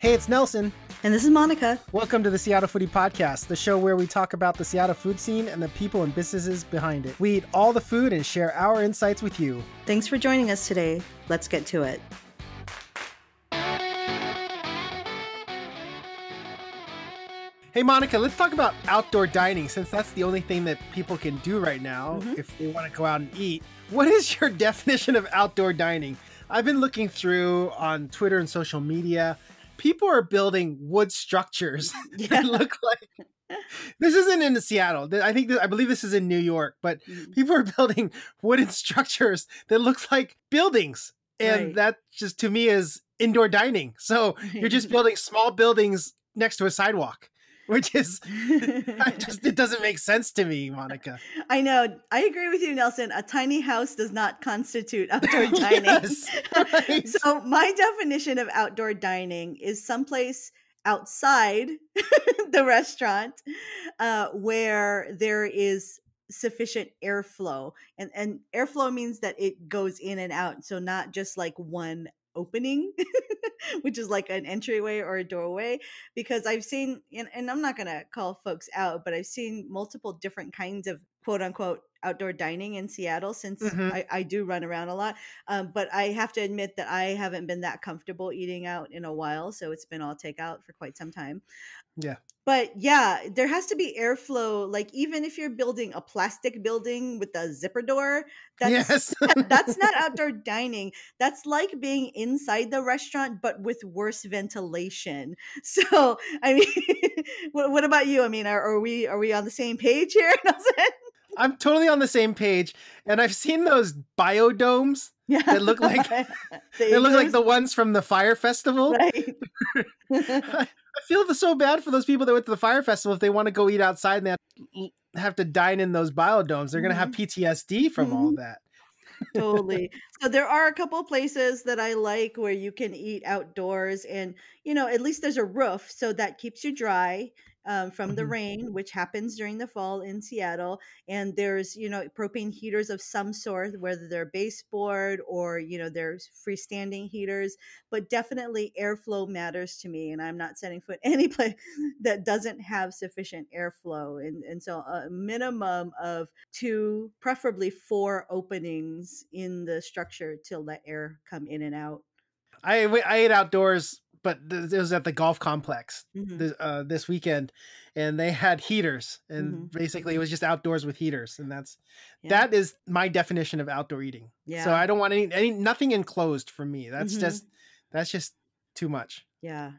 Hey, it's Nelson. And this is Monica. Welcome to the Seattle Foodie Podcast, the show where we talk about the Seattle food scene and the people and businesses behind it. We eat all the food and share our insights with you. Thanks for joining us today. Let's get to it. Hey, Monica, let's talk about outdoor dining since that's the only thing that people can do right now Mhm. if they want to go out and eat. What is your definition of outdoor dining? I've been looking through on Twitter and social media. People are building wood structures Yeah. that look like this isn't in Seattle. I think that, I believe this is in New York, but Mhm. people are building wooden structures that look like buildings. And Right. that just to me is indoor dining. So you're just building small buildings next to a sidewalk, which is I just it doesn't make sense to me, Monica. I know. I agree with you, Nelson. A tiny house does not constitute outdoor dining. Yes, right. So, my definition of outdoor dining is someplace outside the restaurant uh, where there is sufficient airflow. And, and airflow means that it goes in and out. So, not just like one opening, which is like an entryway or a doorway. Because I've seen, and, I'm not going to call folks out, but I've seen multiple different kinds of quote unquote outdoor dining in Seattle since Mhm. I, I do run around a lot. Um, but I have to admit that I haven't been that comfortable eating out in a while. So it's been all takeout for quite some time. Yeah. But yeah, there has to be airflow. Like even if you're building a plastic building with a zipper door, that's yes. that's not outdoor dining. That's like being inside the restaurant, but with worse ventilation. So, I mean, what, what about you? I mean, are, are we are we on the same page here? Nelson? I'm totally on the same page. And I've seen those biodomes. yeah, They look like- The They look like the ones from the Fyre Festival. right. I I feel so bad for those people that went to the Fyre Festival if they want to go eat outside and they have to, have to dine in those biodomes. They're going to have PTSD from all Mhm. that. totally. So there are a couple places that I like where you can eat outdoors, and you know, at least there's a roof, so that keeps you dry um, from the Mhm. rain, which happens during the fall in Seattle. And there's you know propane heaters of some sort, whether they're baseboard or you know there's freestanding heaters. But definitely airflow matters to me, and I'm not setting foot any place that doesn't have sufficient airflow. And and so a minimum of two, preferably four openings in the structure till let air come in and out. I, I ate outdoors, but it was at the golf complex Mhm. this, uh, this weekend, and they had heaters, and basically it was just outdoors with heaters, and that's Yeah. that is my definition of outdoor eating. Yeah. So I don't want any, any nothing enclosed for me. That's Mhm. just that's just too much. yeah,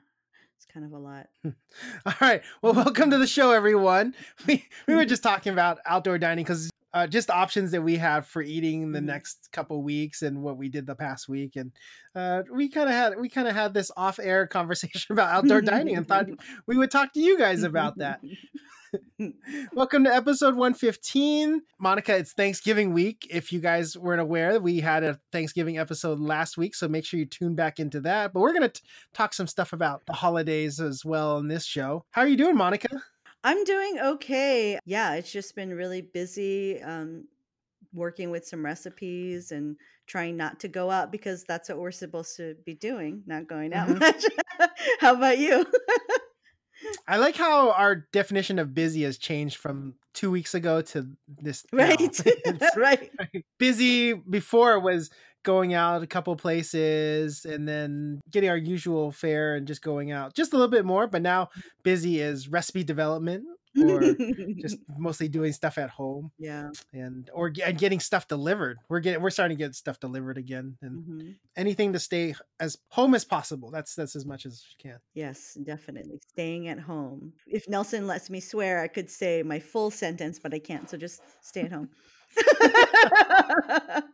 it's kind of a lot. All right. Well, welcome to the show, everyone. We we were just talking about outdoor dining because uh, just options that we have for eating the Mhm. next couple weeks and what we did the past week, and uh, we kind of had we kind of had this off-air conversation about outdoor dining and thought we would talk to you guys about that. Welcome to episode 115. Monica, it's Thanksgiving week. If you guys weren't aware, we had a Thanksgiving episode last week, so make sure you tune back into that. But we're going to talk some stuff about the holidays as well in this show. How are you doing, Monica? I'm doing okay. Yeah, it's just been really busy um, working with some recipes and trying not to go out because that's what we're supposed to be doing, not going out Mhm. much. How about you? I like how our definition of busy has changed from two weeks ago to this. right. Right. busy before was going out a couple places and then getting our usual fare and just going out just a little bit more. But now busy is recipe development or just mostly doing stuff at home yeah. and or and getting stuff delivered. We're getting we're starting to get stuff delivered again and Mhm. anything to stay as home as possible. That's that's as much as you can. Yes, definitely. Staying at home. If Nelson lets me swear, I could say my full sentence, but I can't. So just stay at home.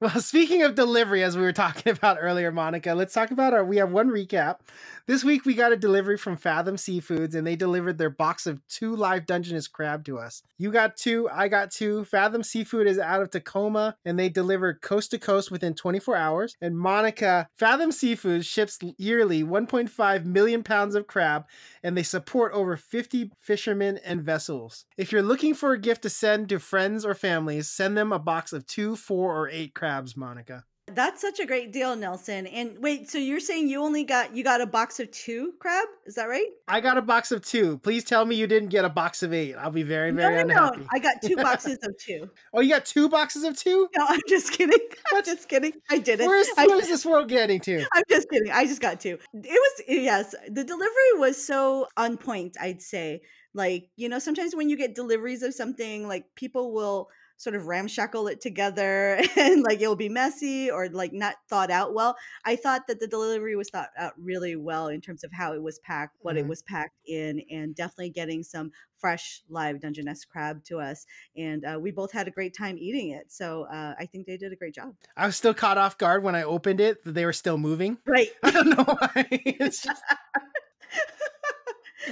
Well, speaking of delivery, as we were talking about earlier, Monica, let's talk about our. We have one recap. This week we got a delivery from Fathom Seafoods, and they delivered their box of two live Dungeness crab to us. You got two, I got two. Fathom Seafood is out of Tacoma, and they deliver coast to coast within 24 hours. And Monica, Fathom Seafood ships yearly 1.5 million pounds of crab, and they support over 50 fishermen and vessels. If you're looking for a gift to send to friends or families, send them a box of two, four, or eight crabs, Monica. that's such a great deal, Nelson. And wait, so you're saying you only got you got a box of two crab? Is that right? I got a box of two. Please tell me you didn't get a box of eight. I'll be very, very no, no, unhappy. No. I got two boxes of two. oh, you got two boxes of two? No, I'm just kidding. I'm just kidding. I did it. Where's I, what is this world getting to? I'm just kidding. I just got two. It was yes, the delivery was so on point, I'd say. Like, you know, sometimes when you get deliveries of something, like people will sort of ramshackle it together and like it'll be messy or like not thought out well. I thought that the delivery was thought out really well in terms of how it was packed, what Mhm. it was packed in, and definitely getting some fresh live Dungeness crab to us. And uh, we both had a great time eating it. So uh, I think they did a great job. I was still caught off guard when I opened it that they were still moving. Right. I don't know why. It's just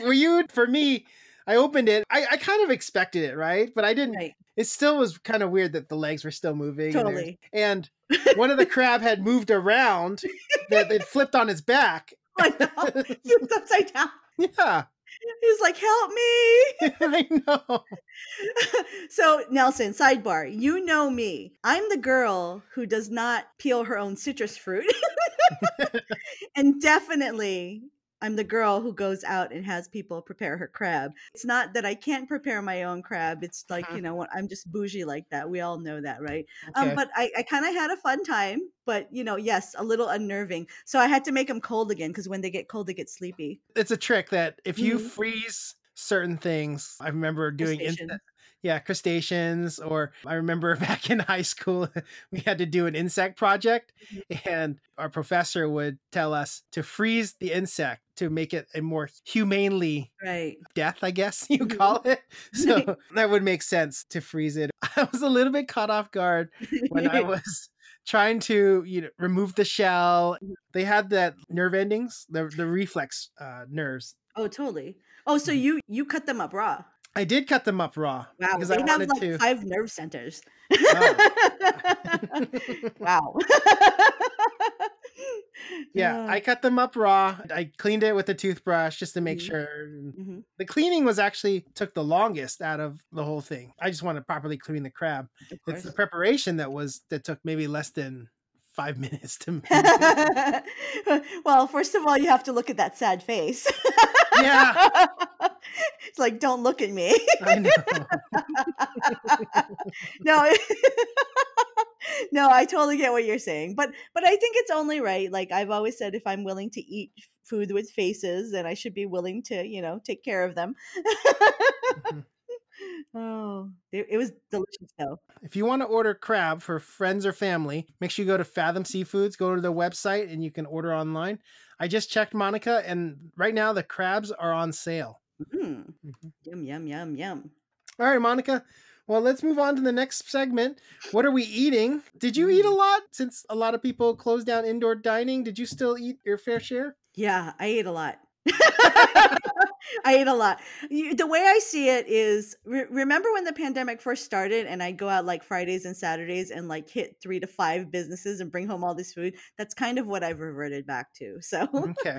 were you for me i opened it I, I kind of expected it right but i didn't right. It still was kind of weird that the legs were still moving and Totally. and one of the crab had moved around that it flipped on its back I know. He was upside down. yeah He was like, help me. i know so Nelson, sidebar, you know me. I'm the girl who does not peel her own citrus fruit. and definitely I'm the girl who goes out and has people prepare her crab. It's not that I can't prepare my own crab. It's like, you know, I'm just bougie like that. We all know that, right? Um, but I, I kind of had a fun time, but you know, yes, a little unnerving. So I had to make them cold again because when they get cold, they get sleepy. it's a trick that if you Mhm. freeze certain things i remember doing. Yeah crustaceans or i remember back in high school we had to do an insect project Mm-hmm. and our professor would tell us to freeze the insect to make it a more humanely Right. death i guess you Mhm. call it so that would make sense to freeze it i was a little bit caught off guard when i was trying to you know remove the shell Mm-hmm. they had that nerve endings the, the reflex uh, nerves Oh, totally. Oh, so you you cut them up raw. I did cut them up raw Wow, because I have wanted like to. five nerve centers. Oh. wow. yeah, I cut them up raw. I cleaned it with a toothbrush just to make Mhm. sure. Mhm. The cleaning was actually took the longest out of the whole thing. I just wanted to properly clean the crab. It's the preparation that was that took maybe less than five minutes to make. well, first of all, you have to look at that sad face. yeah, it's like, don't look at me. I know. no no i totally get what you're saying but but i think it's only right like i've always said if i'm willing to eat food with faces then i should be willing to you know take care of them Mhm. oh it was delicious though If you want to order crab for friends or family, make sure you go to Fathom Seafoods, go to their website, and you can order online. I just checked Monica, and right now the crabs are on sale. Mm. Mhm. yum yum yum yum All right, Monica. Well, let's move on to the next segment. What are we eating? Did you eat a lot since a lot of people closed down indoor dining? Did you still eat your fair share? yeah i ate a lot I ate a lot. The way I see it is re- remember when the pandemic first started and I'd go out like Fridays and Saturdays and like hit three to five businesses and bring home all this food? That's kind of what I've reverted back to. So, Okay.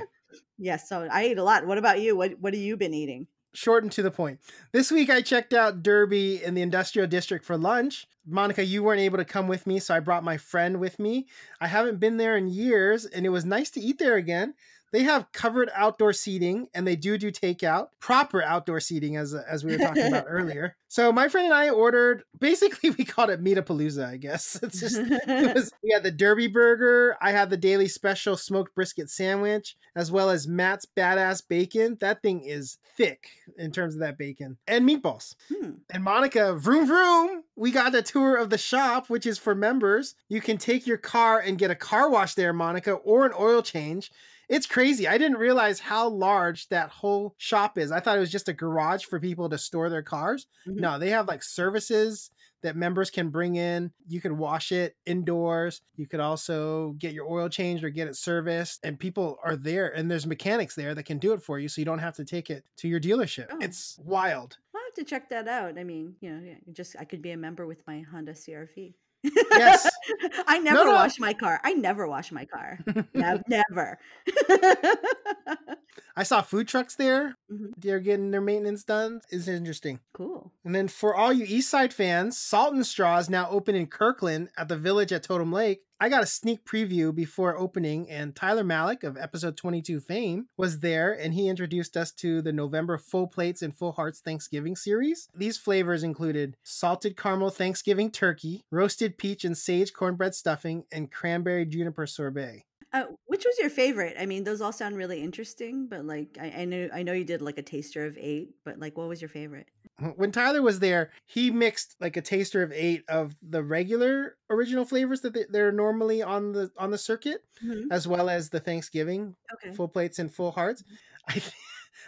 Yes, so I eat a lot. What about you? What what have you been eating? Short and to the point. This week I checked out Derby in the industrial district for lunch. Monica, you weren't able to come with me, so I brought my friend with me. I haven't been there in years, and it was nice to eat there again. They have covered outdoor seating, and they do do takeout, proper outdoor seating, as as we were talking about earlier. So my friend and I ordered. Basically, we called it Meatapalooza. I guess it's just it was, we had the Derby burger. I had the daily special smoked brisket sandwich, as well as Matt's badass bacon. That thing is thick in terms of that bacon and meatballs. Hmm. And Monica, vroom vroom, we got a tour of the shop, which is for members. You can take your car and get a car wash there, Monica, or an oil change. It's crazy. I didn't realize how large that whole shop is. I thought it was just a garage for people to store their cars. Mhm. No, they have like services that members can bring in. You can wash it indoors. You could also get your oil changed or get it serviced. And people are there, and there's mechanics there that can do it for you, so you don't have to take it to your dealership. Oh. It's wild. I'll have to check that out. I mean, you know, just I could be a member with my Honda CRV. Yes. I never no. wash my car. I never wash my car. Nev- never. I saw food trucks there. Mhm. They're getting their maintenance done. It's interesting. Cool. And then for all you East Side fans, Salt and Straw is now open in Kirkland at the Village at Totem Lake. I got a sneak preview before opening, and Tyler Malek of episode 22 fame was there, and he introduced us to the November Full Plates and Full Hearts Thanksgiving series. These flavors included salted caramel Thanksgiving turkey, roasted peach and sage cornbread stuffing, and cranberry juniper sorbet. Uh, which was your favorite? I mean, those all sound really interesting, but like, I, I know, I know you did like a taster of eight, but like, what was your favorite? when Tyler was there, he mixed like a taster of eight of the regular original flavors that they- they're normally on the on the circuit, Mhm. as well as the Thanksgiving Okay. full plates and full hearts. I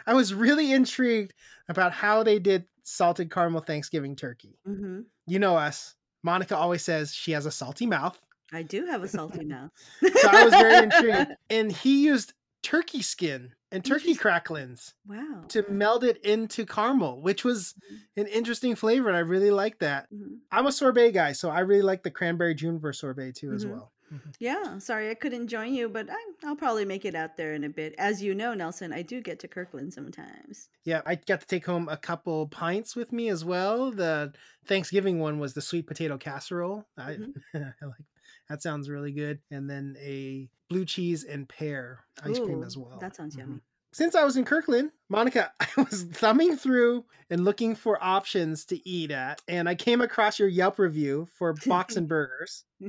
I was really intrigued about how they did salted caramel Thanksgiving turkey. hmm You know us. Monica always says she has a salty mouth, I do have a salty mouth. so I was very intrigued. And he used turkey skin and turkey cracklings Wow. to meld it into caramel, which was an interesting flavor, and I really like that. Mhm. I'm a sorbet guy, so I really like the cranberry juniper sorbet too, as Mhm. well. Mhm. Yeah, sorry I couldn't join you, but I, I'll probably make it out there in a bit. As you know, Nelson, I do get to Kirkland sometimes. Yeah, I got to take home a couple pints with me as well. The Thanksgiving one was the sweet potato casserole. I, Mhm. I like that sounds really good, and then a blue cheese and pear ice cream as well. That sounds Mhm. yummy. Since I was in Kirkland, Monica, I was thumbing through and looking for options to eat at, and I came across your Yelp review for Box and Burgers.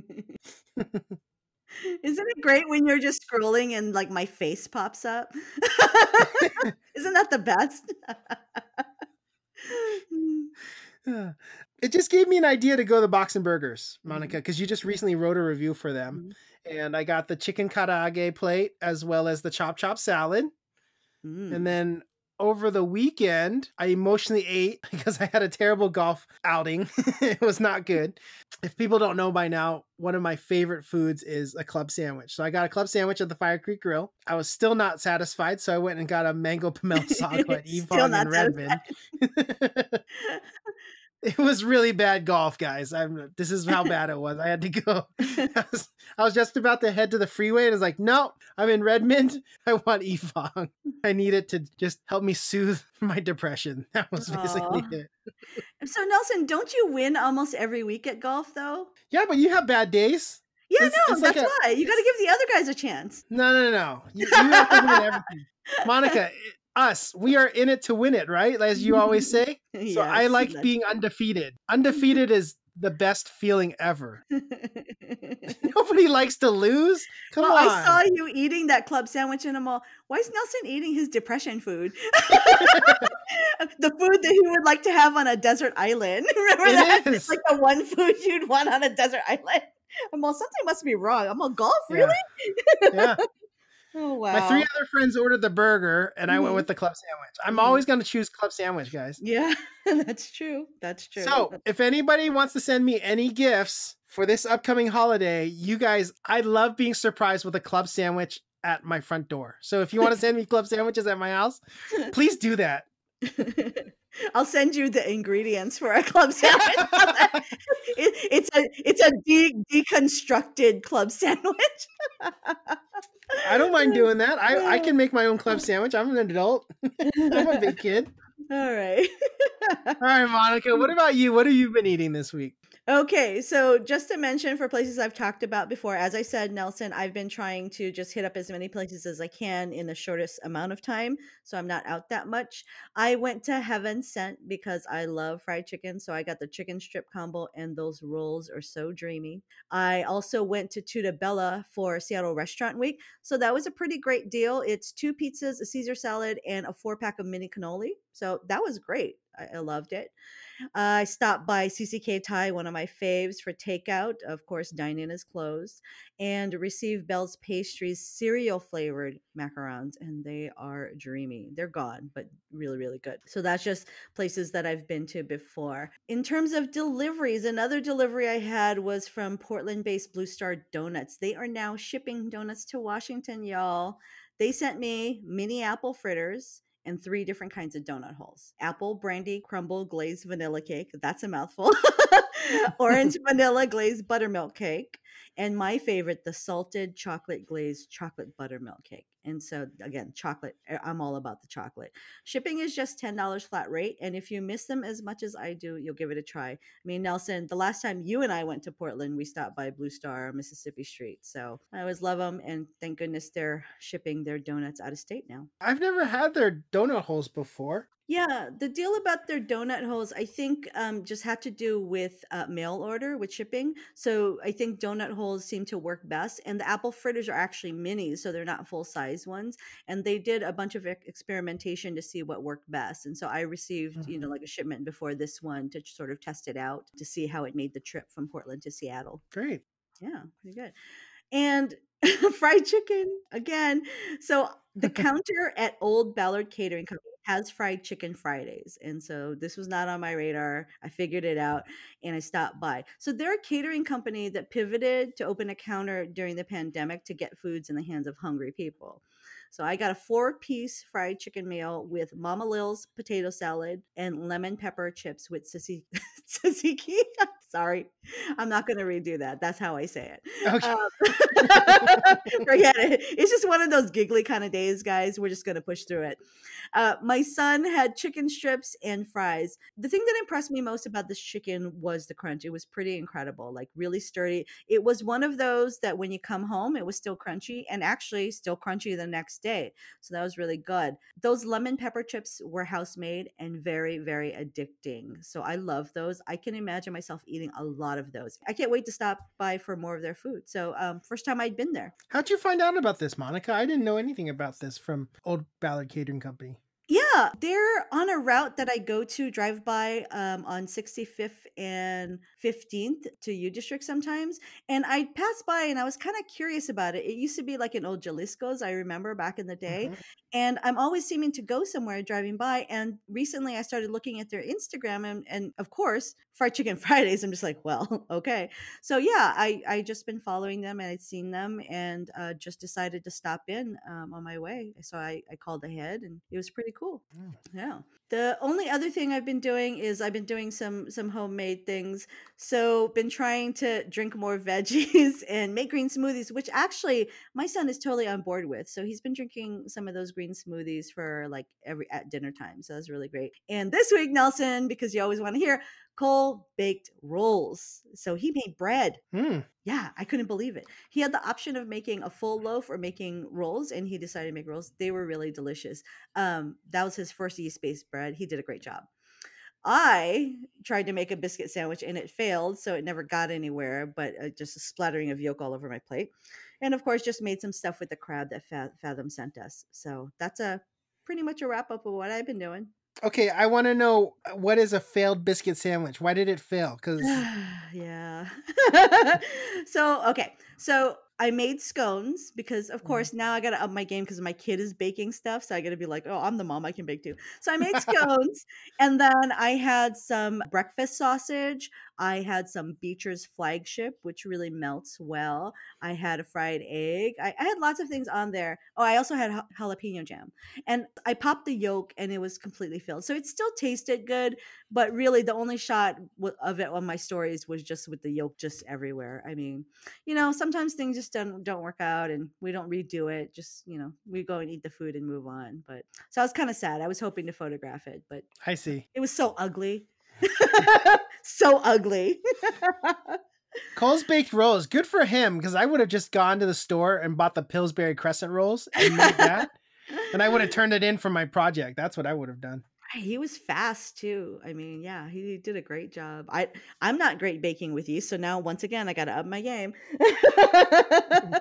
Isn't it great when you're just scrolling and like my face pops up? Isn't that the best? It just gave me an idea to go to the Box and Burgers, Mm-hmm. Monica, because you just recently wrote a review for them. And I got the chicken karaage plate as well as the chop chop salad. Mm. And then over the weekend, I emotionally ate because I had a terrible golf outing. it was not good. If people don't know by now, one of my favorite foods is a club sandwich. So I got a club sandwich at the Fire Creek Grill. I was still not satisfied, so I went and got a mango pomelo sago at Yifang and Redmond. it was really bad golf, guys. I'm this is how bad it was. I had to go. I was, I was just about to head to the freeway and I was like, no, I'm in Redmond. I want Yifang. I need it to just help me soothe my depression. That was basically Aw. it. so Nelson, don't you win almost every week at golf though? Yeah, but you have bad days. Yeah, It's- no, it's like that's a- why. You got to give the other guys a chance. No, no, no, no. You, you have to win everything. Monica, us, we are in it to win it, right? As you always say. So I like being undefeated. Undefeated is the best feeling ever. Nobody likes to lose. Come well, on. I saw you eating that club sandwich in the mall. Why is Nelson eating his depression food? the food that he would like to have on a desert island. Remember It that? is. It's like the one food you'd want on a desert island. I'm all something must be wrong. I'm all golf, Yeah. really? yeah. Oh wow. My three other friends ordered the burger, and I went with the club sandwich. I'm Mhm. always going to choose club sandwich, guys. Yeah, that's true. That's true. So, if anybody wants to send me any gifts for this upcoming holiday, you guys, I love being surprised with a club sandwich at my front door. So, if you want to send me club sandwiches at my house, please do that. I'll send you the ingredients for a club sandwich. it, it's a it's a de- deconstructed club sandwich. I don't mind doing that. I, I can make my own club sandwich. I'm an adult. I'm a big kid. All right. All right, Monica, what about you? What have you been eating this week? Okay, so just to mention for places I've talked about before, as I said, Nelson, I've been trying to just hit up as many places as I can in the shortest amount of time, so I'm not out that much. I went to Heaven Sent because I love fried chicken, so I got the chicken strip combo, and those rolls are so dreamy. I also went to Tutta Bella for Seattle Restaurant Week, so that was a pretty great deal. It's two pizzas, a Caesar salad, and a four pack of mini cannoli, so that was great. I, I loved it. I stopped by CCK Thai, one of my faves for takeout. Of course, dine-in is closed, and received Bell's Pastries cereal flavored macarons, and they are dreamy. They're gone, but really, really good. So that's just places that I've been to before. In terms of deliveries, another delivery I had was from Portland-based Blue Star Donuts. They are now shipping donuts to Washington, y'all. They sent me mini apple fritters and three different kinds of donut holes. Apple brandy crumble glazed vanilla cake that's a mouthful orange vanilla glazed buttermilk cake and my favorite the salted chocolate glazed chocolate buttermilk cake And so again, chocolate, eh, I'm all about the chocolate. Shipping is just $10 flat rate. And if you miss them as much as I do, you'll give it a try. I mean, Nelson, the last time you and I went to Portland, we stopped by Blue Star, on Mississippi Street. So I always love them. And thank goodness they're shipping their donuts out of state now. I've never had their donut holes before. Yeah, the deal about their donut holes, I think, um, just had to do with uh, mail order with shipping. So I think donut holes seem to work best. And the apple fritters are actually minis, so they're not full size ones. And they did a bunch of ex- experimentation to see what worked best. And so I received, you know, Mhm. like a shipment before this one to sort of test it out to see how it made the trip from Portland to Seattle. Great. Yeah, pretty good. And fried chicken again. So the counter at Old Ballard Catering Company has fried chicken Fridays. And so this was not on my radar. I figured it out and I stopped by. So they're a catering company that pivoted to open a counter during the pandemic to get foods in the hands of hungry people. So I got a four piece fried chicken meal with Mama Lil's potato salad and lemon pepper chips with tzatziki. Sorry, I'm not going to redo that. That's how I say it. Okay. Um, forget it. It's just one of those giggly kind of days, guys. We're just going to push through it. Uh, my son had chicken strips and fries. The thing that impressed me most about this chicken was the crunch. It was pretty incredible, like really sturdy. It was one of those that when you come home, it was still crunchy and actually still crunchy the next day. So that was really good. Those lemon pepper chips were house made and very, very addicting. So I love those. I can imagine myself eating a lot of those. I can't wait to stop by for more of their food. So, um, first time I'd been there. How'd you find out about this, Monica? I didn't know anything about this from Old Ballard Catering Company. Yeah, they're on a route that I go to drive by um, on 65th and 15th to U District sometimes. And I passed by and I was kind of curious about it. It used to be like an old Jalisco's, I remember back in the day. Mhm. And I'm always seeming to go somewhere driving by. And recently I started looking at their Instagram and, and of course, fried chicken Fridays. I'm just like, well, okay. So yeah, I, I just been following them and I'd seen them and uh, just decided to stop in um, on my way. So I, I called ahead and it was pretty cool. Mm. Yeah. The only other thing I've been doing is I've been doing some some homemade things. So been trying to drink more veggies and make green smoothies, which actually my son is totally on board with. So he's been drinking some of those green smoothies for like every at dinner time. So that's really great. And this week, Nelson, because you always want to hear, Cole baked rolls. So he made bread. Hmm. Yeah, I couldn't believe it. He had the option of making a full loaf or making rolls, and he decided to make rolls. They were really delicious. Um, that was his first yeast based bread. He did a great job. I tried to make a biscuit sandwich and it failed, so it never got anywhere, but uh, just a splattering of yolk all over my plate. And of course, just made some stuff with the crab that Fathom sent us. So that's a pretty much a wrap up of what I've been doing. Okay, I want to know uh, what is a failed biscuit sandwich? Why did it fail? Because yeah. so, okay. So I made scones because, of Mhm. course, now I got to up my game because my kid is baking stuff. So I got to be like, oh, I'm the mom. I can bake too. So I made scones. and then I had some breakfast sausage. I had some Beecher's flagship, which really melts well. I had a fried egg. I, I had lots of things on there. Oh, I also had jalapeno jam. And I popped the yolk and it was completely filled. So it still tasted good, but really the only shot of it on my stories was just with the yolk just everywhere. I mean, you know, sometimes things just don't don't work out and we don't redo it. Just, you know, we go and eat the food and move on. But so I was kind of sad. I was hoping to photograph it, but I see. it was so ugly. so ugly. Cole's baked rolls. Good for him because I would have just gone to the store and bought the Pillsbury Crescent rolls and made that, and I would have turned it in for my project. That's what I would have done. He was fast too. I mean, yeah, he did a great job. I I'm not great baking with you, so now once again I got to up my game. Mm-hmm.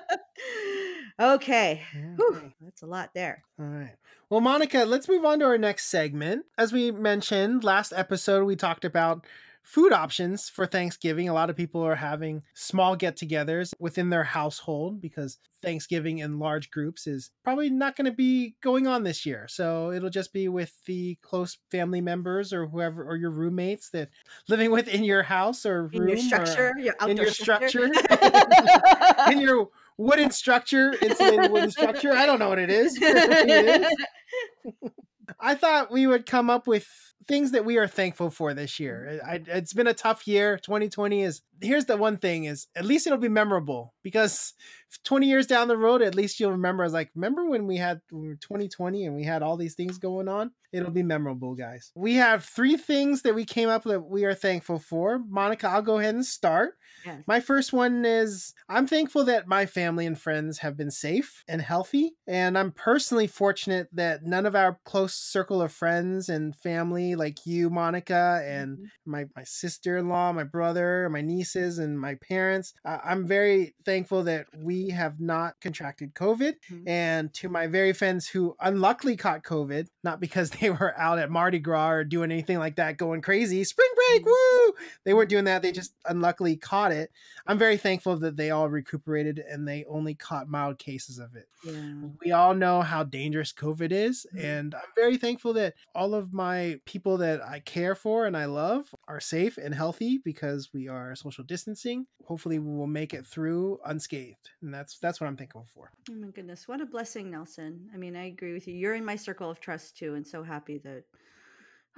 okay. Whew, that's a lot there. All right. Well, Monica, let's move on to our next segment. As we mentioned last episode, we talked about food options for Thanksgiving. A lot of people are having small get togethers within their household because Thanksgiving in large groups is probably not going to be going on this year. So it'll just be with the close family members or whoever, or your roommates that living within your house or room In your structure, your outdoor in your structure. structure, in your wooden structure, insulated wooden structure. I don't know what. It is. I thought we would come up with things that we are thankful for this year. I, it's been a tough year. 2020 is. Here's the one thing: is at least it'll be memorable because 20 years down the road, at least you'll remember. I was like, remember when we had when we were 2020 and we had all these things going on? It'll be memorable, guys. We have three things that we came up with that we are thankful for. Monica, I'll go ahead and start. Yes. My first one is I'm thankful that my family and friends have been safe and healthy. And I'm personally fortunate that none of our close circle of friends and family, like you, Monica, and Mhm. my, my sister in law, my brother, my nieces, and my parents, uh, I'm very thankful that we have not contracted COVID. Mhm. And to my very friends who unluckily caught COVID, not because they were out at Mardi Gras or doing anything like that, going crazy, spring break, woo! They weren't doing that. They just unluckily caught it. I'm very thankful that they all recuperated and they only caught mild cases of it. Yeah. We all know how dangerous COVID is. Mhm. And I'm very thankful that all of my people that I care for and I love are safe and healthy because we are social distancing. Hopefully we will make it through unscathed. And that's that's what I'm thankful for. Oh my goodness, what a blessing, Nelson. I mean, I agree with you. You're in my circle of trust too, and so happy that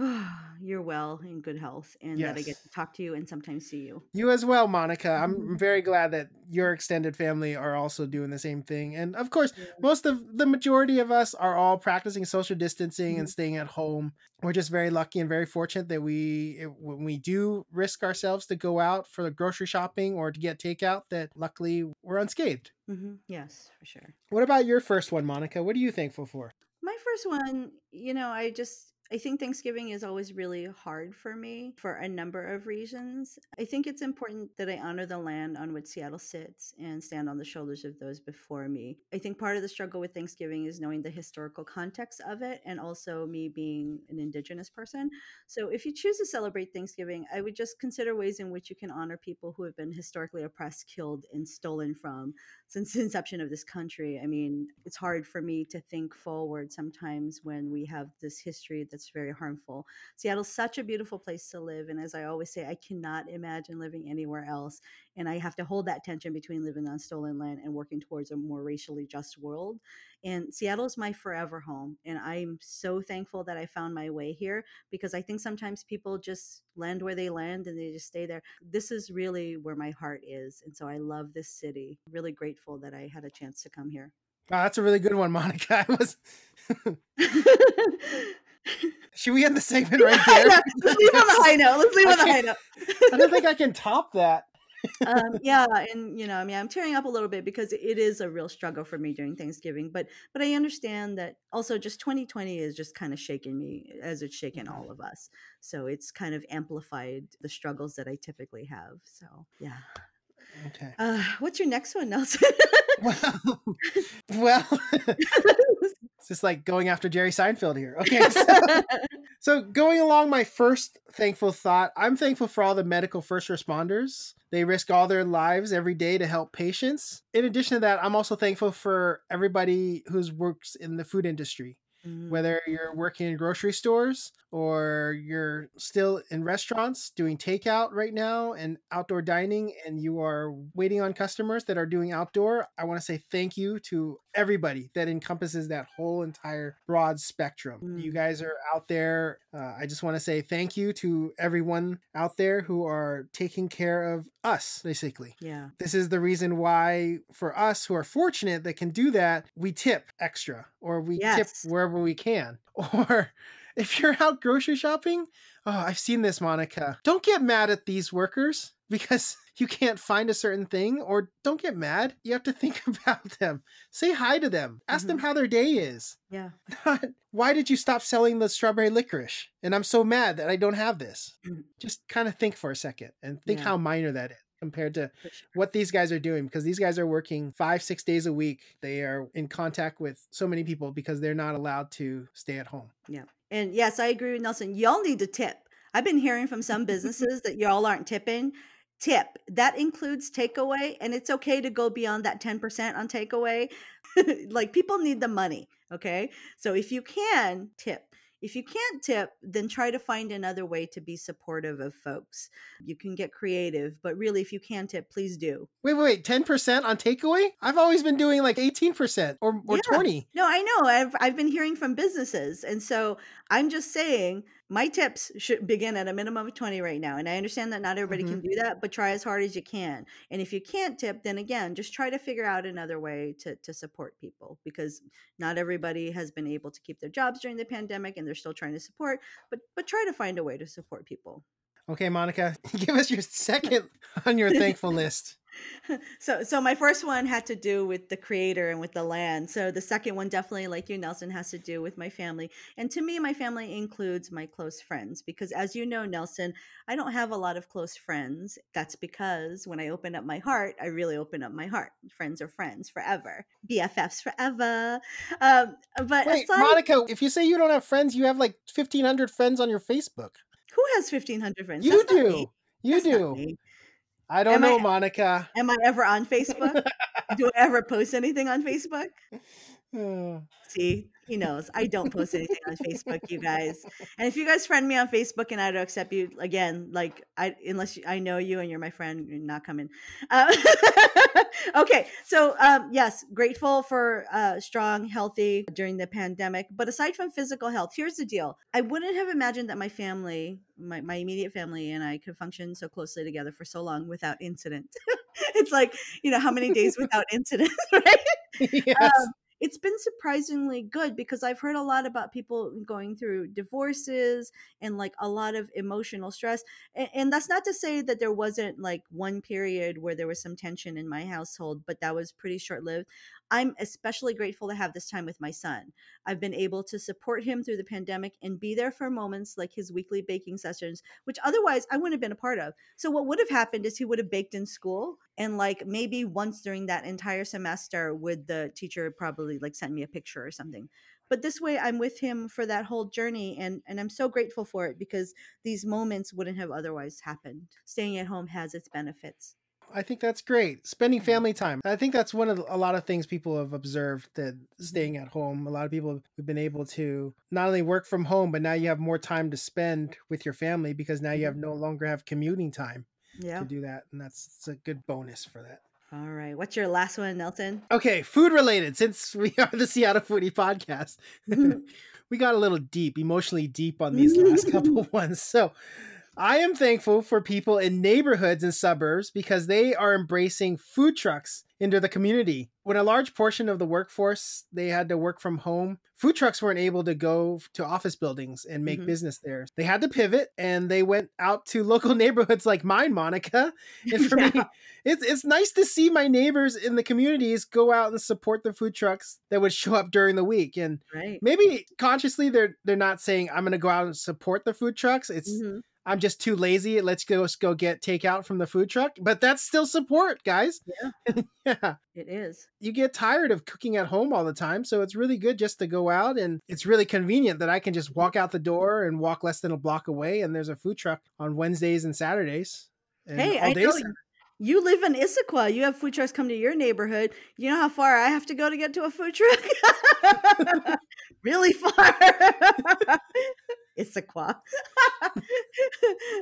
you're well in good health and that I get to talk to you and sometimes see you. You as well, Monica. I'm very glad that your extended family are also doing the same thing. And of course, Yeah. most of the majority of us are all practicing social distancing and Mhm. staying at home. We're just very lucky and very fortunate that we, when we do risk ourselves to go out for the grocery shopping or to get takeout, that luckily we're unscathed. hmm Yes, for sure. What about your first one, Monica? What are you thankful for? My first one, you know, I just I think Thanksgiving is always really hard for me for a number of reasons. I think it's important that I honor the land on which Seattle sits and stand on the shoulders of those before me. I think part of the struggle with Thanksgiving is knowing the historical context of it and also me being an indigenous person. So if you choose to celebrate Thanksgiving, I would just consider ways in which you can honor people who have been historically oppressed, killed, and stolen from since the inception of this country. I mean, it's hard for me to think forward sometimes when we have this history that's very harmful. Seattle's such a beautiful place to live. And as I always say, I cannot imagine living anywhere else. And I have to hold that tension between living on stolen land and working towards a more racially just world. And Seattle is my forever home. And I'm so thankful that I found my way here because I think sometimes people just land where they land and they just stay there. This is really where my heart is. And so I love this city. Really grateful that I had a chance to come here. Wow, that's a really good one, Monica. I was. Should we end the segment right there? Let's leave on a high note. Let's leave on Okay. high note. I don't think I can top that. um, yeah, and you know, I mean, I'm tearing up a little bit because it is a real struggle for me during Thanksgiving. But but I understand that also just 2020 is just kind of shaking me as it's shaken all of us. So it's kind of amplified the struggles that I typically have. So yeah. Okay. Uh, what's your next one, Nelson? Well, well, it's just like going after Jerry Seinfeld here. Okay. So, so going along my first thankful thought, I'm thankful for all the medical first responders. They risk all their lives every day to help patients. In addition to that, I'm also thankful for everybody who works in the food industry. Mm, whether you're working in grocery stores or you're still in restaurants doing takeout right now and outdoor dining and you are waiting on customers that are doing outdoor i want to say thank you to everybody that encompasses that whole entire broad spectrum you Mm. guys are out there uh, i just want to say thank you to everyone out there who are taking care of us basically yeah. this is the reason why, for us who are fortunate that can do that, we tip extra or we Yes. tip wherever we can. Or if you're out grocery shopping, oh, I've seen this, Monica. Don't get mad at these workers because you can't find a certain thing, or don't get mad. You have to think about them. Say hi to them. Ask them how their day is. Yeah. Not, why did you stop selling the strawberry licorice? And I'm so mad that I don't have this. Mhm. Just kind of think for a second and think Yeah. how minor that is compared to what these guys are doing because these guys are working five, six days a week. They are in contact with so many people because they're not allowed to stay at home. Yeah. And yes, I agree with Nelson. Y'all need to tip. I've been hearing from some businesses that y'all aren't tipping. Tip. That includes takeaway, and it's okay to go beyond that 10% on takeaway. like people need the money. Okay. So if you can tip, if you can't tip, then try to find another way to be supportive of folks. You can get creative, but really, if you can tip, please do. Wait, wait, wait, 10% on takeaway? I've always been doing like 18% or, or Yeah. 20. No, I know. I've I've been hearing from businesses, and so I'm just saying my tips should begin at a minimum of 20 right now. And I understand that not everybody Mhm. can do that, but try as hard as you can. And if you can't tip, then again, just try to figure out another way to, to support people because not everybody has been able to keep their jobs during the pandemic and they're still trying to support, but but try to find a way to support people. Okay, Monica, give us your second on your thankful list. so so my first one had to do with the creator and with the land. So the second one definitely like you nelson has to do with my family. And to me my family includes my close friends because as you know nelson i don't have a lot of close friends. That's because when i open up my heart i really open up my heart. Friends are friends forever. Bffs forever. Um, but Wait, aside, Monica, if you say you don't have friends, you have like 1,500 friends on your Facebook. who has 1500 friends? You That's do. You That's do. I don't Am I- know, Monica. am i ever on facebook do i ever post anything on facebook See, he knows. I don't post anything on Facebook, you guys. And if you guys friend me on Facebook and I don't accept you, again, like I unless you, I know you and you're my friend, you're not coming. Uh, okay, so um, yes, grateful for uh, strong, healthy during the pandemic. But aside from physical health, here's the deal: I wouldn't have imagined that my family, my my immediate family, and I could function so closely together for so long without incident. it's like you know how many days without incident, right? yes. Um, it's been surprisingly good because I've heard a lot about people going through divorces and like a lot of emotional stress. And, and, that's not to say that there wasn't like one period where there was some tension in my household, but that was pretty short lived. I'm especially grateful to have this time with my son. I've been able to support him through the pandemic and be there for moments like his weekly baking sessions, which otherwise I wouldn't have been a part of. So, what would have happened is he would have baked in school, and like maybe once during that entire semester, would the teacher probably like send me a picture or something. But this way, I'm with him for that whole journey, and, and I'm so grateful for it because these moments wouldn't have otherwise happened. Staying at home has its benefits. I think that's great. Spending Mhm. family time. I think that's one of the, a lot of things people have observed that Mm-hmm. staying at home. A lot of people have been able to not only work from home, but now you have more time to spend with your family because now you have no longer have commuting time Yeah. to do that, and that's a good bonus for that. All right. What's your last one, Nelson? Okay, food related. Since we are the Seattle Foodie Podcast, we got a little deep, emotionally deep on these last couple ones. So I am thankful for people in neighborhoods and suburbs because they are embracing food trucks into the community. When a large portion of the workforce they had to work from home, food trucks weren't able to go to office buildings and make Mhm. business there. They had to pivot and they went out to local neighborhoods like mine, Monica. And for me, it's it's nice to see my neighbors in the communities go out and support the food trucks that would show up during the week. And Right. maybe consciously they're they're not saying I'm going to go out and support the food trucks. It's Mhm. I'm just too lazy. Let's go let's go get takeout from the food truck. But that's still support, guys. Yeah. yeah. It is. You get tired of cooking at home all the time, so it's really good just to go out and it's really convenient that I can just walk out the door and walk less than a block away and there's a food truck on Wednesdays and Saturdays. And Hey, I know you live in Issaquah. You have food trucks come to your neighborhood. You know how far I have to go to get to a food truck? really far. Issaquah.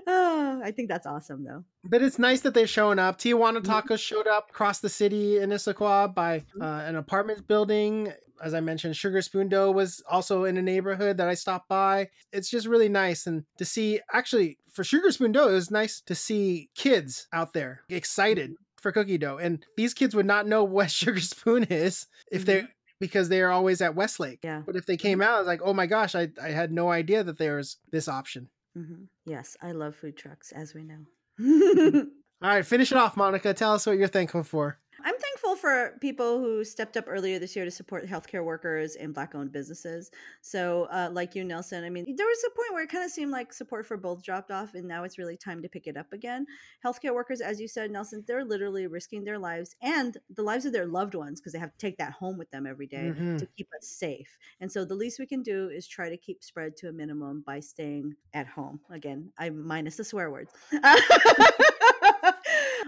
oh, I think that's awesome, though. But it's nice that they're showing up. Tijuana. Tacos showed up across the city in Issaquah by Mhm. uh, an apartment building. As I mentioned, Sugar Spoon Dough was also in a neighborhood that I stopped by. It's just really nice. And to see, actually, for Sugar Spoon Dough, it was nice to see kids out there excited mm-hmm. for cookie dough. And these kids would not know what Sugar Spoon is if they mm-hmm. because they are always at Westlake. Yeah. But if they came mm-hmm. out, I was like, oh my gosh, I, I had no idea that there was this option. hmm Yes, I love food trucks, as we know. All right, finish it off, Monica. Tell us what you're thankful for. I'm thankful for people who stepped up earlier this year to support healthcare workers and Black owned businesses. So, uh, like you, Nelson, I mean, there was a point where it kind of seemed like support for both dropped off, and now it's really time to pick it up again. Healthcare workers, as you said, Nelson, they're literally risking their lives and the lives of their loved ones because they have to take that home with them every day Mhm. to keep us safe. And so, the least we can do is try to keep spread to a minimum by staying at home. Again, I minus the swear words.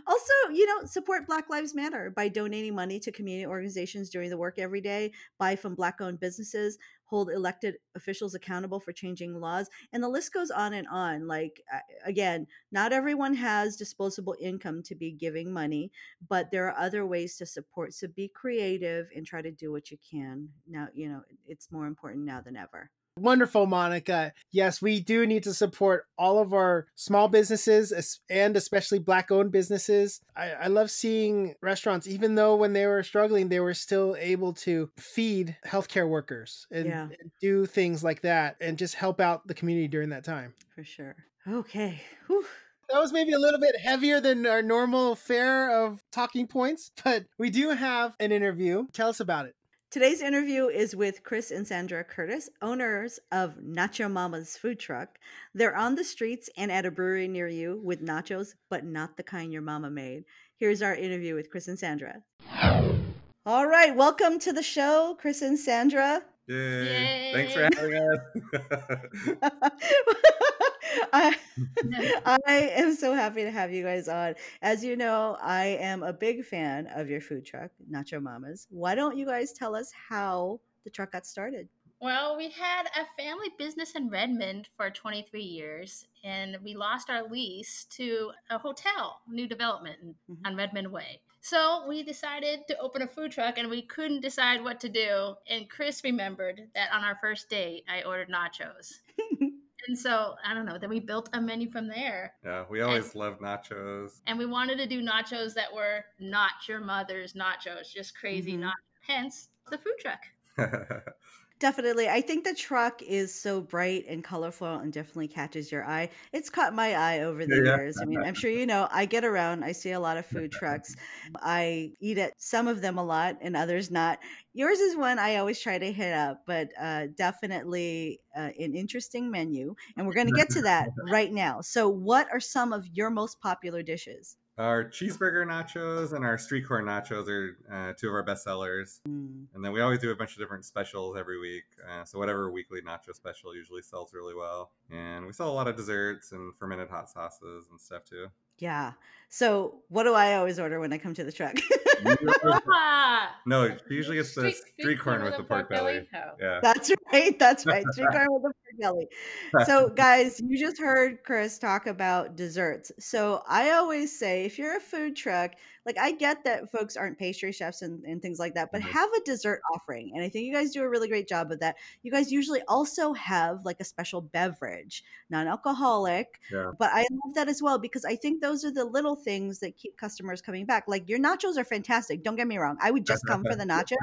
also, you know, support Black Lives Matter by donating money to community organizations doing the work every day, buy from Black owned businesses, hold elected officials accountable for changing laws. And the list goes on and on. Like, again, not everyone has disposable income to be giving money, but there are other ways to support. So be creative and try to do what you can. Now, you know, it's more important now than ever. Wonderful, Monica. Yes, we do need to support all of our small businesses and especially Black owned businesses. I, I, love seeing restaurants, even though when they were struggling, they were still able to feed healthcare workers and, yeah. and do things like that and just help out the community during that time. For sure. Okay. Whew that was maybe a little bit heavier than our normal fare of talking points, but we do have an interview. Tell us about it. Today's interview is with Chris and Sandra Curtis, owners of Nacho Mama's food truck. They're on the streets and at a brewery near you with nachos, but not the kind your mama made. Here's our interview with Chris and Sandra. All right, welcome to the show, Chris and Sandra. Yay. Yay. Thanks for having us. I, I am so happy to have you guys on. As you know, I am a big fan of your food truck, Nacho Mamas. Why don't you guys tell us how the truck got started? Well, we had a family business in Redmond for 23 years, and we lost our lease to a hotel, new development mm-hmm. on Redmond Way. So we decided to open a food truck, and we couldn't decide what to do. And Chris remembered that on our first date, I ordered nachos. And so I don't know. Then we built a menu from there. Yeah, we always and, loved nachos. And we wanted to do nachos that were not your mother's nachos, just crazy mm-hmm. nachos. Hence the food truck. Definitely. I think the truck is so bright and colorful and definitely catches your eye. It's caught my eye over the yeah. years. I mean, I'm sure you know, I get around, I see a lot of food trucks. I eat at some of them a lot and others not. Yours is one I always try to hit up, but uh, definitely uh, an interesting menu. And we're going to get to that right now. So, what are some of your most popular dishes? Our cheeseburger nachos and our street corn nachos are uh, two of our best sellers. Mm. And then we always do a bunch of different specials every week. Uh, so whatever weekly nacho special usually sells really well. And we sell a lot of desserts and fermented hot sauces and stuff too. Yeah. So what do I always order when I come to the truck? no, usually it's the street, street corn with the pork, belly. belly. Oh. Yeah. That's right. That's right. Street corn with the pork belly. So guys, you just heard Chris talk about desserts. So I always say if you're a food truck, like I get that folks aren't pastry chefs and, and things like that, but mm-hmm. have a dessert offering. And I think you guys do a really great job of that. You guys usually also have like a special beverage, non-alcoholic. Yeah. But I love that as well because I think those are the little things that keep customers coming back. Like your nachos are fantastic. Don't get me wrong. I would just come for the nachos.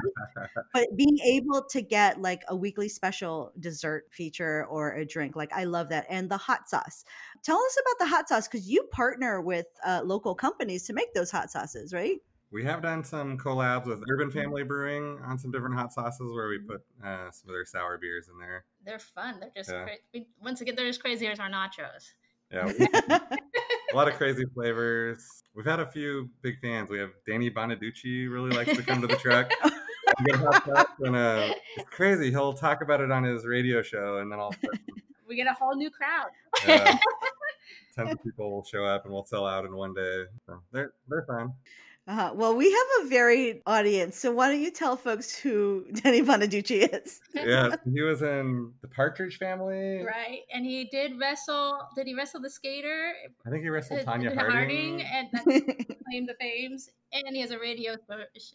but being able to get like a weekly special dessert feature or a drink, like I love that. And the hot sauce. Tell us about the hot sauce because you partner with uh, local companies to make those hot sauces sauces, right? We have done some collabs with Urban Family Brewing on some different hot sauces where we put uh, some of their sour beers in there. They're fun. They're just yeah. cra- once again they're as crazy as our nachos. Yeah, a lot of crazy flavors. We've had a few big fans. We have Danny Bonaduce really likes to come to the truck. and uh, it's crazy. He'll talk about it on his radio show, and then all we get a whole new crowd. Yeah tons of people will show up and we'll sell out in one day. So they're they're fun. Uh-huh. Well, we have a varied audience, so why don't you tell folks who Danny Bonaduce is? yeah, he was in the Partridge Family, right? And he did wrestle. Did he wrestle the skater? I think he wrestled Tonya Harding. Harding, and claim the fames and he has a radio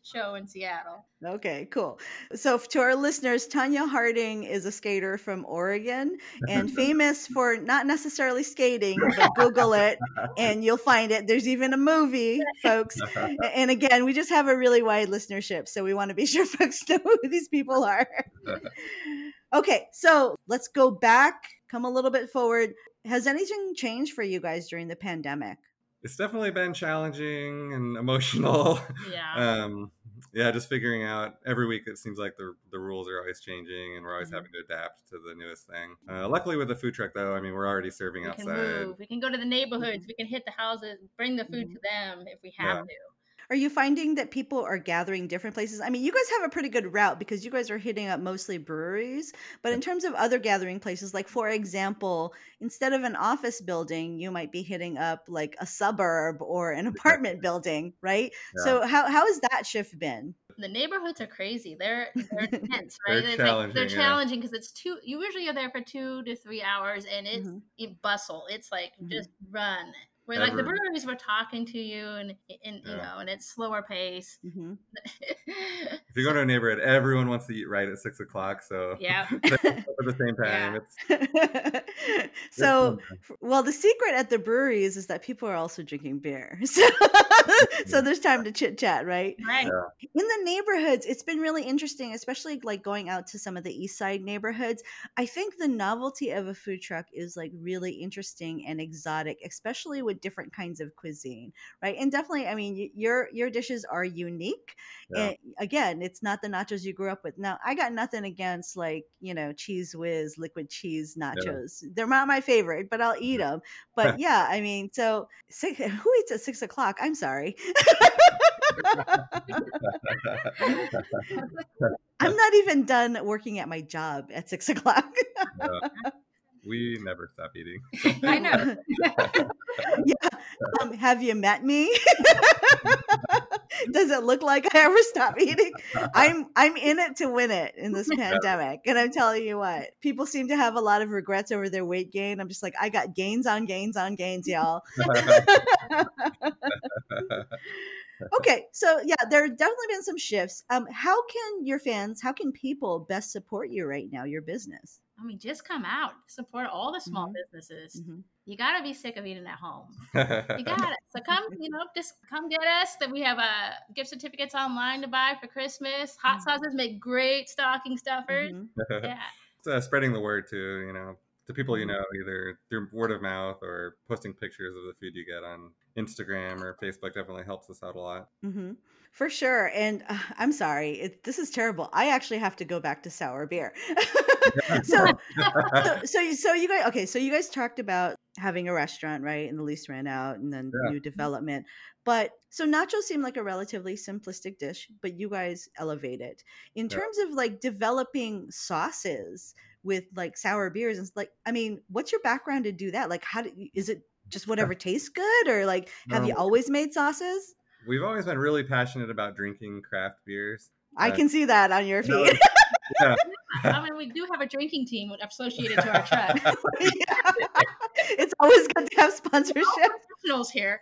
show in Seattle. Okay, cool. So to our listeners, Tonya Harding is a skater from Oregon and famous for not necessarily skating, but Google it and you'll find it. There's even a movie, folks. And again, we just have a really wide listenership, so we want to be sure folks know who these people are. okay, so let's go back, come a little bit forward. Has anything changed for you guys during the pandemic? It's definitely been challenging and emotional. Yeah. um, yeah, just figuring out every week. It seems like the the rules are always changing, and we're always mm-hmm. having to adapt to the newest thing. Uh, luckily, with the food truck, though, I mean, we're already serving we outside. Can move. We can go to the neighborhoods. Mm-hmm. We can hit the houses, bring the food mm-hmm. to them if we have yeah. to. Are you finding that people are gathering different places? I mean, you guys have a pretty good route because you guys are hitting up mostly breweries. But in terms of other gathering places, like for example, instead of an office building, you might be hitting up like a suburb or an apartment building, right? Yeah. So how how has that shift been? The neighborhoods are crazy. They're they're intense, right? they're, challenging, like, they're challenging because it's two. You usually are there for two to three hours, and it's mm-hmm. bustle. It's like mm-hmm. just run where like the breweries were talking to you and and you know and it's slower pace mm-hmm. if you go to a neighborhood, everyone wants to eat right at six o'clock. So Yeah. at the same time, Yeah. it's so well the secret at the breweries is that people are also drinking beer so, so there's time to chit chat right Right. Yeah. in the neighborhoods it's been really interesting especially like going out to some of the east side neighborhoods i think the novelty of a food truck is like really interesting and exotic especially with different kinds of cuisine right? And definitely i mean your your dishes are unique Yeah. and again it's not the nachos you grew up with. Now i got nothing against like you know Cheez Whiz liquid cheese nachos. They're not my favorite but i'll eat them. But yeah i mean so six, who eats at six o'clock? I'm sorry. I'm not even done working at my job at six o'clock. Yeah. We never stop eating. I know. yeah. Um, have you met me? Does it look like I ever stop eating? I'm I'm in it to win it in this pandemic. And I'm telling you what, people seem to have a lot of regrets over their weight gain. I'm just like, I got gains on gains on gains, y'all. okay, so yeah, there have definitely been some shifts. Um, how can your fans, how can people best support you right now, your business? I mean, just come out, support all the small Mhm. businesses. Mhm. You gotta be sick of eating at home. You got it. So come, you know, just come get us. Then we have uh, gift certificates online to buy for Christmas. Hot Mhm. sauces make great stocking stuffers. Mhm. Yeah. Uh, spreading the word too, you know, to people you Mhm. know, either through word of mouth or posting pictures of the food you get on Instagram or Facebook definitely helps us out a lot. For sure. And uh, I'm sorry, it, this is terrible. I actually have to go back to sour beer. so, so, so, you, so you guys, okay, so you guys talked about having a restaurant, right? And the lease ran out and then Yeah. new development. But so nachos seem like a relatively simplistic dish, but you guys elevate it. In Yeah. terms of like developing sauces with like sour beers and like, I mean, what's your background to do that? Like, how do is it just whatever tastes good or like, have you always made sauces? We've always been really passionate about drinking craft beers. I Uh, can see that on your no, feed. yeah, I mean, we do have a drinking team associated to our truck. Yeah. It's always good to have sponsorship. Professionals here.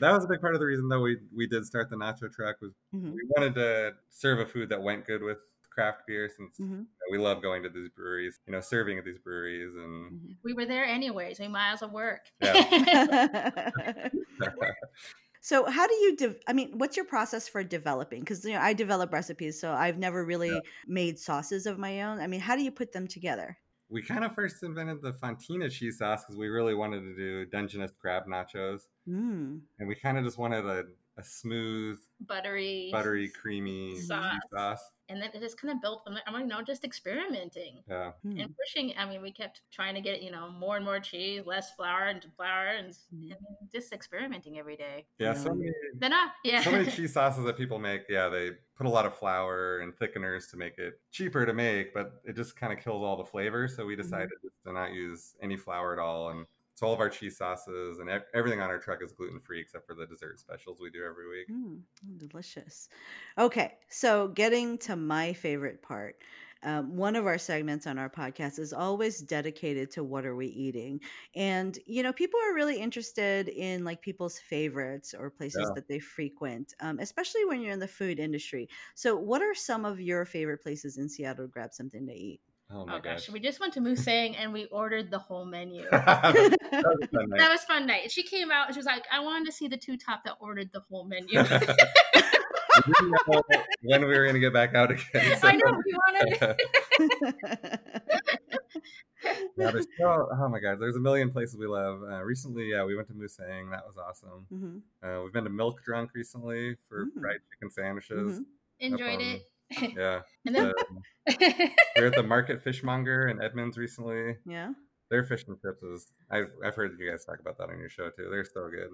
that was a big part of the reason though we we did start the nacho truck was Mhm, we wanted to serve a food that went good with craft beer since you mhm, know, we love going to these breweries, you know, serving at these breweries and mhm. We were there anyways. We might as well work. so how do you de- i mean what's your process for developing because you know i develop recipes so i've never really made sauces of my own i mean how do you put them together we kind of first invented the Fontina cheese sauce because we really wanted to do Dungeness crab nachos, mm. and we kind of just wanted a, a smooth, Buttery. buttery, creamy Sauce. sauce. And then it just kind of built from there. I'm like, no, just experimenting. Yeah, Hmm. and pushing. I mean, we kept trying to get you know more and more cheese, less flour and flour, and, Mm. and just experimenting every day. yeah. So many, Then I yeah. so many cheese sauces that people make. Yeah, they put a lot of flour and thickeners to make it cheaper to make, but it just kind of kills all the flavor. So we decided just to not use any flour at all, and so all of our cheese sauces and everything on our truck is gluten free except for the dessert specials we do every week. Mm, mm, delicious. Okay, so getting to my favorite part. Um, one of our segments on our podcast is always dedicated to what are we eating, and you know people are really interested in like people's favorites or places Yeah. that they frequent, um, especially when you're in the food industry. So, what are some of your favorite places in Seattle to grab something to eat? Oh my Oh gosh, gosh. we just went to Musang and we ordered the whole menu. that was fun night. That was fun night. She came out and she was like, "I wanted to see the two top that ordered the whole menu." We didn't know when we were going to get back out again. I know we wanted. yeah, there's still, oh my god, there's a million places we love. Uh, recently, yeah, we went to Musang. That was awesome. Mhm, Uh, we've been to Milk Drunk recently for Mm. fried chicken sandwiches. mhm. Enjoyed um, it. Yeah. And then we're at the Market Fishmonger in Edmonds recently. Yeah. Their fish and chips is, I've, I've heard you guys talk about that on your show too. They're so good.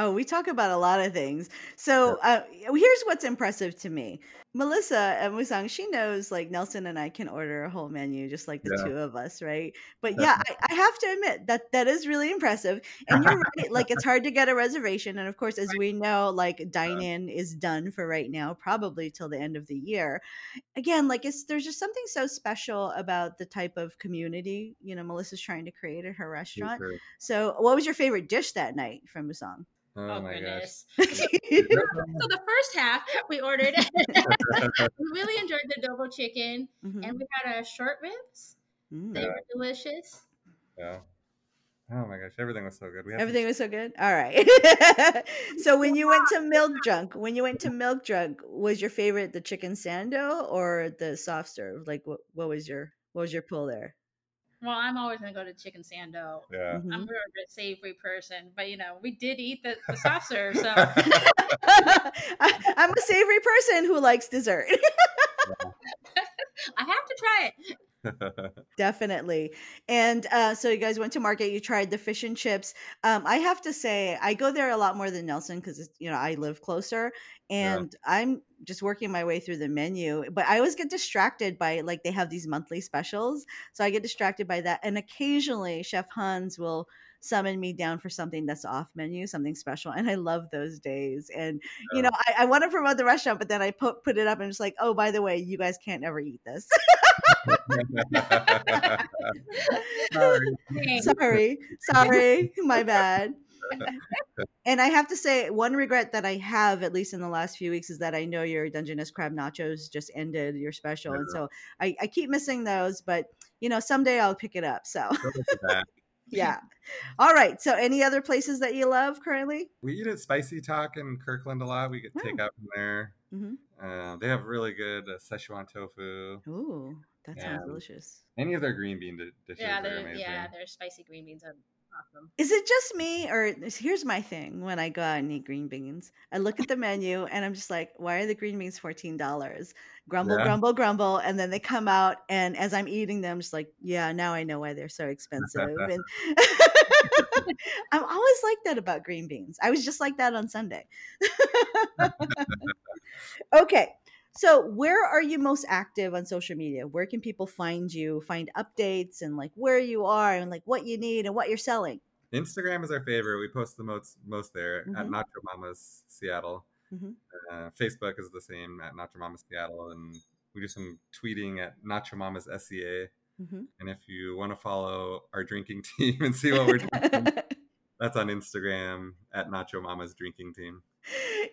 Oh, we talk about a lot of things. So uh, here's what's impressive to me. Melissa at Musang, she knows like Nelson and I can order a whole menu just like the Yeah. two of us, right? But yeah, I, I have to admit that that is really impressive. And you're right, like it's hard to get a reservation. And of course, as we know, like dine in is done for right now, probably till the end of the year. Again, like it's there's just something so special about the type of community you know Melissa's trying to create at her restaurant. So, what was your favorite dish that night from Musang? Oh, Oh, my goodness. gosh. So the first half we ordered, we really enjoyed the double chicken, Mhm. and we had a short ribs. Mm. They were delicious. Yeah. Oh my gosh, everything was so good. We had some Everything was so good. All right. so when you went to Milk Drunk, when you went to Milk Drunk, was your favorite the chicken sando or the soft serve? Like what what was your what was your pull there? Well, I'm always gonna go to chicken sando. Yeah. Mhm. I'm more of a savory person, but you know, we did eat the, the soft serve, so I, I'm a savory person who likes dessert. I have to try it. Definitely. And uh, so you guys went to market. You tried the fish and chips. Um, I have to say, I go there a lot more than Nelson because you know I live closer, Yeah. and I'm just working my way through the menu. But I always get distracted by like they have these monthly specials, so I get distracted by that. And occasionally, Chef Hans will summon me down for something that's off menu, something special, and I love those days. And you Yeah. know, I, I want to promote the restaurant, but then I put put it up and it's like, oh, by the way, you guys can't ever eat this. Sorry. Sorry sorry my bad and i have to say one regret that i have at least in the last few weeks is that i know your dungeness crab nachos just ended your special and so I, I keep missing those but you know someday i'll pick it up so Go look at that. yeah all right so any other places that you love currently We eat at Spicy Talk in Kirkland a lot. We get Oh. take out from there. hmm Uh, they have really good uh, Szechuan tofu. Ooh, that sounds delicious Any of their green bean di- dishes Yeah, are they're, amazing. yeah, their spicy green beans are awesome. Is it just me, or here's my thing when I go out and eat green beans? I look at the menu and I'm just like, why are the green beans fourteen dollars? Grumble, Yeah. grumble, grumble, and then they come out, and as I'm eating them, I'm just like, yeah, now I know why they're so expensive. and I'm always like that about green beans. I was just like that on Sunday. okay. So, where are you most active on social media? Where can people find you, find updates, and like where you are, and like what you need and what you're selling? Instagram is our favorite. We post the most most there at Mhm. Nacho Mamas Seattle. Mhm. Uh, Facebook is the same at Nacho Mamas Seattle, and we do some tweeting at Nacho Mamas SEA. Mhm. And if you want to follow our drinking team and see what we're doing, that's on Instagram at Nacho Mamas Drinking Team.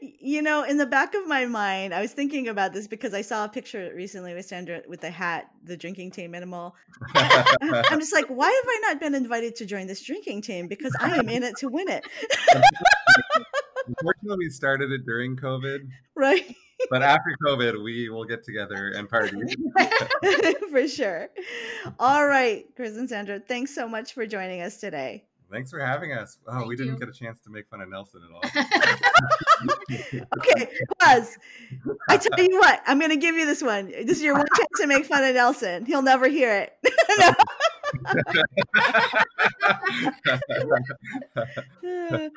you know, in the back of my mind, I was thinking about this because I saw a picture recently with Sandra with the hat, the drinking team animal. I'm just like, why have I not been invited to join this drinking team? Because I am in it to win it, Unfortunately, we started it during COVID, right? but after COVID, we will get together and party. for sure. All right, Chris and Sandra, thanks so much for joining us today. Thanks for having us. Oh, Thank we didn't you. get a chance to make fun of Nelson at all. Okay, Buzz, I tell you what, I'm going to give you this one. This is your one chance to make fun of Nelson. He'll never hear it.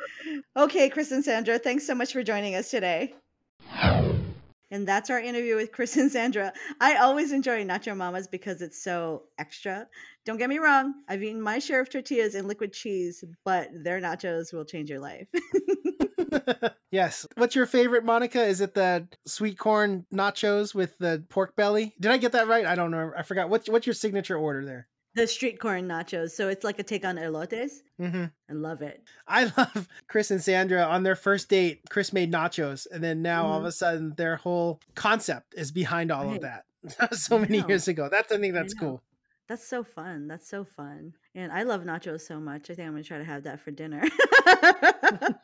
okay, Chris and Sandra, thanks so much for joining us today. And that's our interview with Chris and Sandra. I always enjoy Nacho Mamas because it's so extra. Don't get me wrong, I've eaten my share of tortillas and liquid cheese, but their nachos will change your life. yes. What's your favorite, Monica? Is it the sweet corn nachos with the pork belly? Did I get that right? I don't know. I forgot. What's what's your signature order there? The street corn nachos. So it's like a take on elotes. Mm-hmm. I love it. I love Chris and Sandra on their first date. Chris made nachos, and then now all of a sudden their whole concept is behind all Right. of that. That was so many years ago. That's I think that's cool. That's so fun. That's so fun. And I love nachos so much. I think I'm going to try to have that for dinner.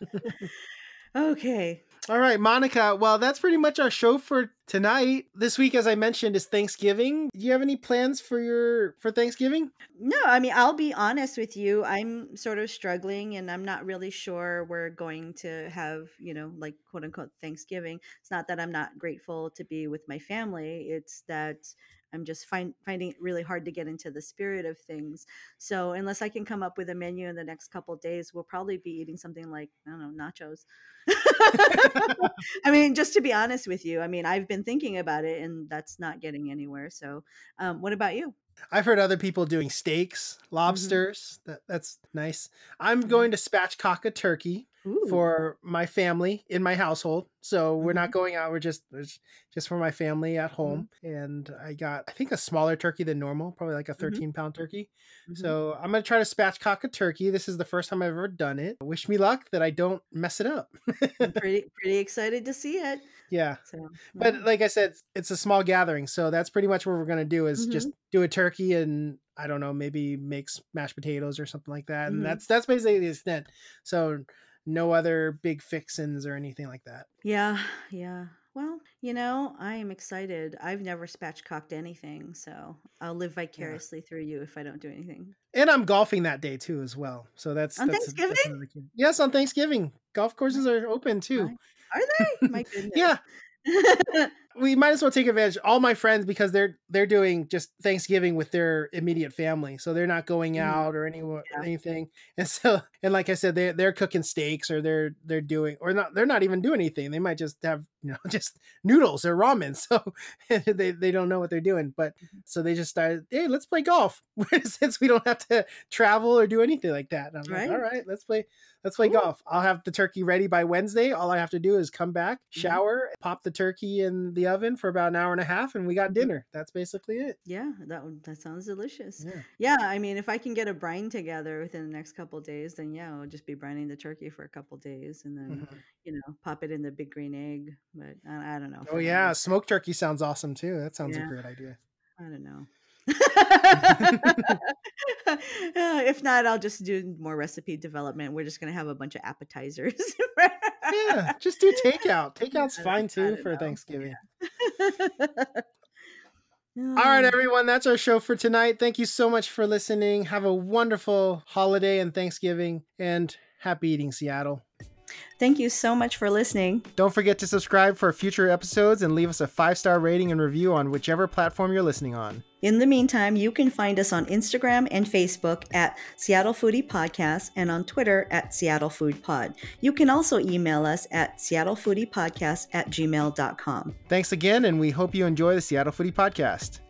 okay. All right, Monica. Well, that's pretty much our show for tonight. This week, as I mentioned, is Thanksgiving. Do you have any plans for your for Thanksgiving? No, I mean, I'll be honest with you. I'm sort of struggling and I'm not really sure we're going to have, you know, like quote unquote Thanksgiving. It's not that I'm not grateful to be with my family, it's that I'm just find, finding it really hard to get into the spirit of things. So, unless I can come up with a menu in the next couple days, we'll probably be eating something like, I don't know, nachos. I mean, just to be honest with you, I mean, I've been thinking about it and that's not getting anywhere. So, um, what about you? I've heard other people doing steaks, lobsters. That that's nice. I'm Mhm. going to spatchcock a turkey. Ooh. for my family in my household. So we're Mhm. not mm-hmm. going out. We're just it's just for my family at mm-hmm. home. And I got I think a smaller turkey than normal, probably like a mm-hmm. 13 pound turkey. Mhm. So I'm gonna try to spatchcock a turkey. This is the first time I've ever done it. Wish me luck that I don't mess it up. I'm pretty pretty excited to see it. yeah. So, But like I said, it's a small gathering, so that's pretty much what we're gonna do is just do a turkey and I don't know, maybe make mashed potatoes or something like that. And that's that's basically the extent. So no other big fixins or anything like that. yeah, yeah. Well, you know, I am excited. I've never spatchcocked anything, so I'll live vicariously through you if I don't do anything. And I'm golfing that day too, as well. So that's On that's, Thanksgiving? that's. Yes, on Thanksgiving, golf courses are open too. Are they? My goodness. Yeah, we might as well take advantage. All my friends because they're they're doing just Thanksgiving with their immediate family, so they're not going Mhm. out or any Yeah. anything. And so, and like I said, they they're cooking steaks or they're they're doing or not. They're not even doing anything. They might just have you know just noodles or ramen. So they they don't know what they're doing. But Mhm. so they just started. Hey, let's play golf since we don't have to travel or do anything like that. And I'm like, all Right. right, let's play. Let's play Cool. golf. I'll have the turkey ready by Wednesday. All I have to do is come back, Mhm. shower, pop the turkey in the oven for about an hour and a half, and we got dinner. That's basically it. yeah, that would that sounds delicious. Yeah. Yeah, I mean, if I can get a brine together within the next couple days, then yeah, I'll just be brining the turkey for a couple days, and then Mhm. you know pop it in the big green egg. But I, I don't know. Oh yeah, smoked turkey sounds awesome too. That sounds Yeah. a great idea. I don't know. If not, I'll just do more recipe development. We're just gonna have a bunch of appetizers. Yeah, just do takeout. Takeout's fine too for know. Thanksgiving. All All right, um, everyone, that's our show for tonight. Thank you so much for listening. Have a wonderful holiday and Thanksgiving, and happy eating, Seattle. Thank you so much for listening. Don't forget to subscribe for future episodes and leave us a five star rating and review on whichever platform you're listening on. In the meantime, you can find us on Instagram and Facebook at Seattle Foodie Podcast and on Twitter at Seattle Food Pod. You can also email us at seattlefoodiepodcast at gmail.com. Thanks again, and we hope you enjoy the Seattle Foodie Podcast.